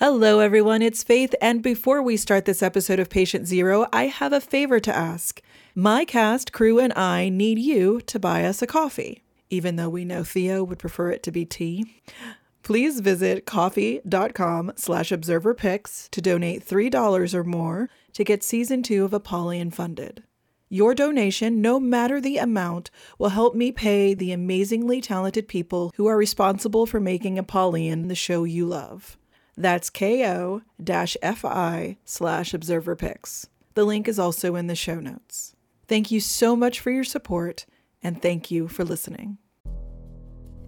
Hello, everyone. It's Faith. And before we start this episode of Patient Zero, I have a favor to ask. My cast, crew, and I need you to buy us a coffee, even though we know Theo would prefer it to be tea. Please visit ko-fi.com slash observerpics to donate $3 or more to get season two of Apollyon funded. Your donation, no matter the amount, will help me pay the amazingly talented people who are responsible for making Apollyon the show you love. That's ko-fi slash observer observerpics. The link is also in the show notes. Thank you so much for your support, and thank you for listening.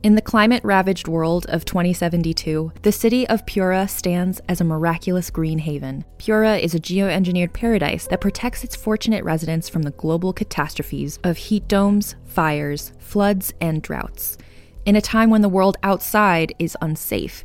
In the climate ravaged world of 2072, the city of Pura stands as a miraculous green haven. Pura is a geoengineered paradise that protects its fortunate residents from the global catastrophes of heat domes, fires, floods, and droughts. In a time when the world outside is unsafe,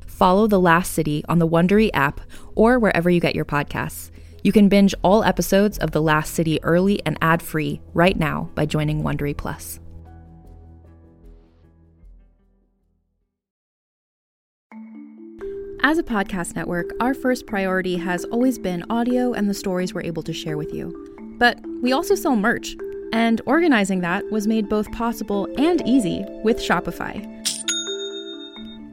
Follow The Last City on the Wondery app or wherever you get your podcasts. You can binge all episodes of The Last City early and ad-free right now by joining Wondery Plus. As a podcast network, our first priority has always been audio and the stories we're able to share with you. But we also sell merch, and organizing that was made both possible and easy with Shopify.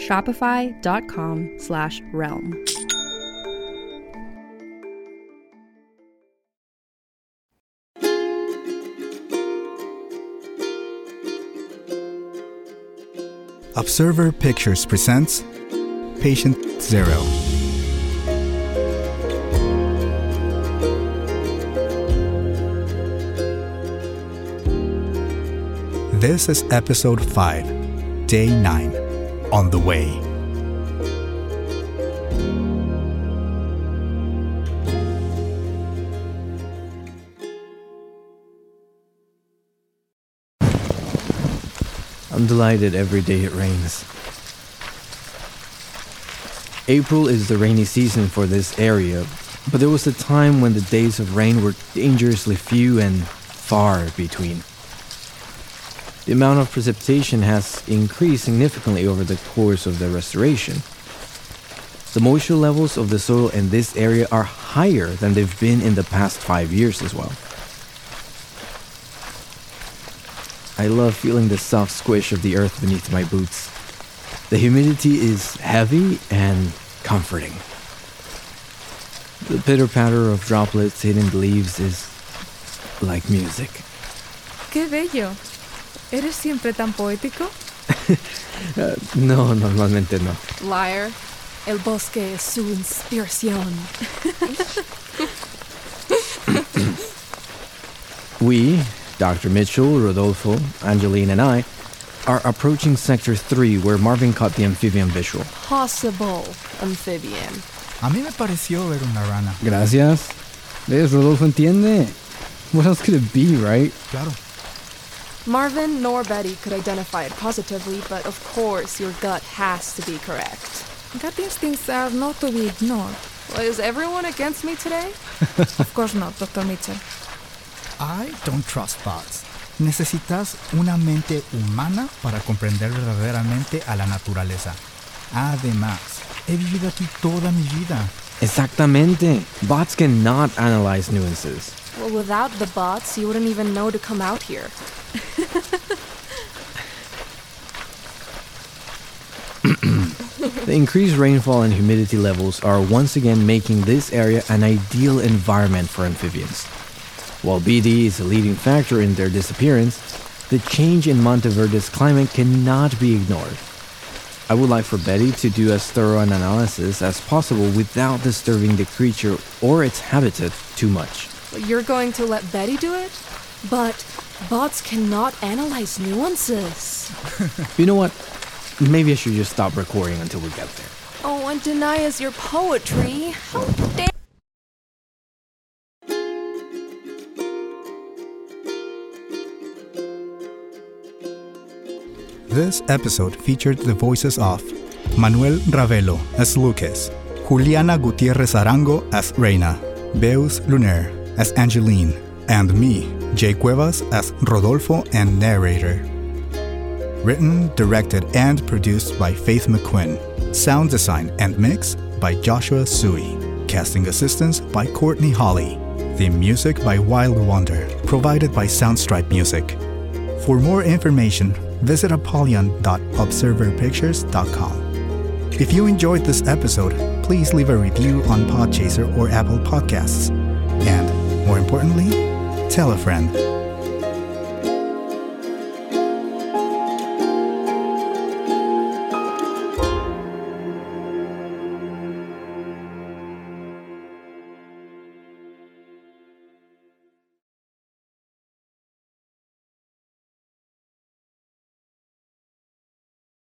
Shopify.com slash realm. Observer Pictures presents Patient Zero. This is episode 5, day 9, on the way. I'm delighted every day it rains. April is the rainy season for this area, but there was a time when the days of rain were dangerously few and far between. The amount of precipitation has increased significantly over the course of the restoration. The moisture levels of the soil in this area are higher than they've been in the past five years as well. I love feeling the soft squish of the earth beneath my boots. The humidity is heavy and comforting. The pitter patter of droplets hitting the leaves is like music. ¡Qué bello! ¿Eres siempre tan poético? No, normalmente no. Liar. El bosque es su inspiración. We, Dr. Mitchell, Rodolfo, Angeline, and I, are approaching Sector 3 where Marvin caught the amphibian visual. Possible amphibian. A mí me pareció ver una rana. Gracias. ¿Ves? Rodolfo entiende. What else could it be, right? Claro. Marvin nor Betty could identify it positively, but of course your gut has to be correct. Gut instincts are not to be ignored. Well, is everyone against me today? Of course not, Dr. Mitchell. I don't trust bots. Necesitas una mente humana para comprender verdaderamente a la naturaleza. Además, he vivido aquí toda mi vida. Exactamente. Bots cannot analyze nuances. Well, without the bots, you wouldn't even know to come out here. The increased rainfall and humidity levels are once again making this area an ideal environment for amphibians. While BD is a leading factor in their disappearance, the change in Monteverde's climate cannot be ignored. I would like for Betty to do as thorough an analysis as possible without disturbing the creature or its habitat too much. You're going to let Betty do it? But bots cannot analyze nuances. You know what? Maybe I should just stop recording until we get there. Oh, and deny us your poetry. How This episode featured the voices of Manuel Ravelo as Lucas, Juliana Gutierrez Arango as Reina, Beus Luner as Angeline, and me, Jay Cuevas as Rodolfo and narrator. Written, directed, and produced by Faith McQuinn. Sound design and mix by Joshua Sui. Casting assistance by Courtney Holly. Theme music by Wild Wonder, provided by Soundstripe Music. For more information, visit apollyon.observerpictures.com. If you enjoyed this episode, please leave a review on Podchaser or Apple Podcasts. And, more importantly, tell a friend.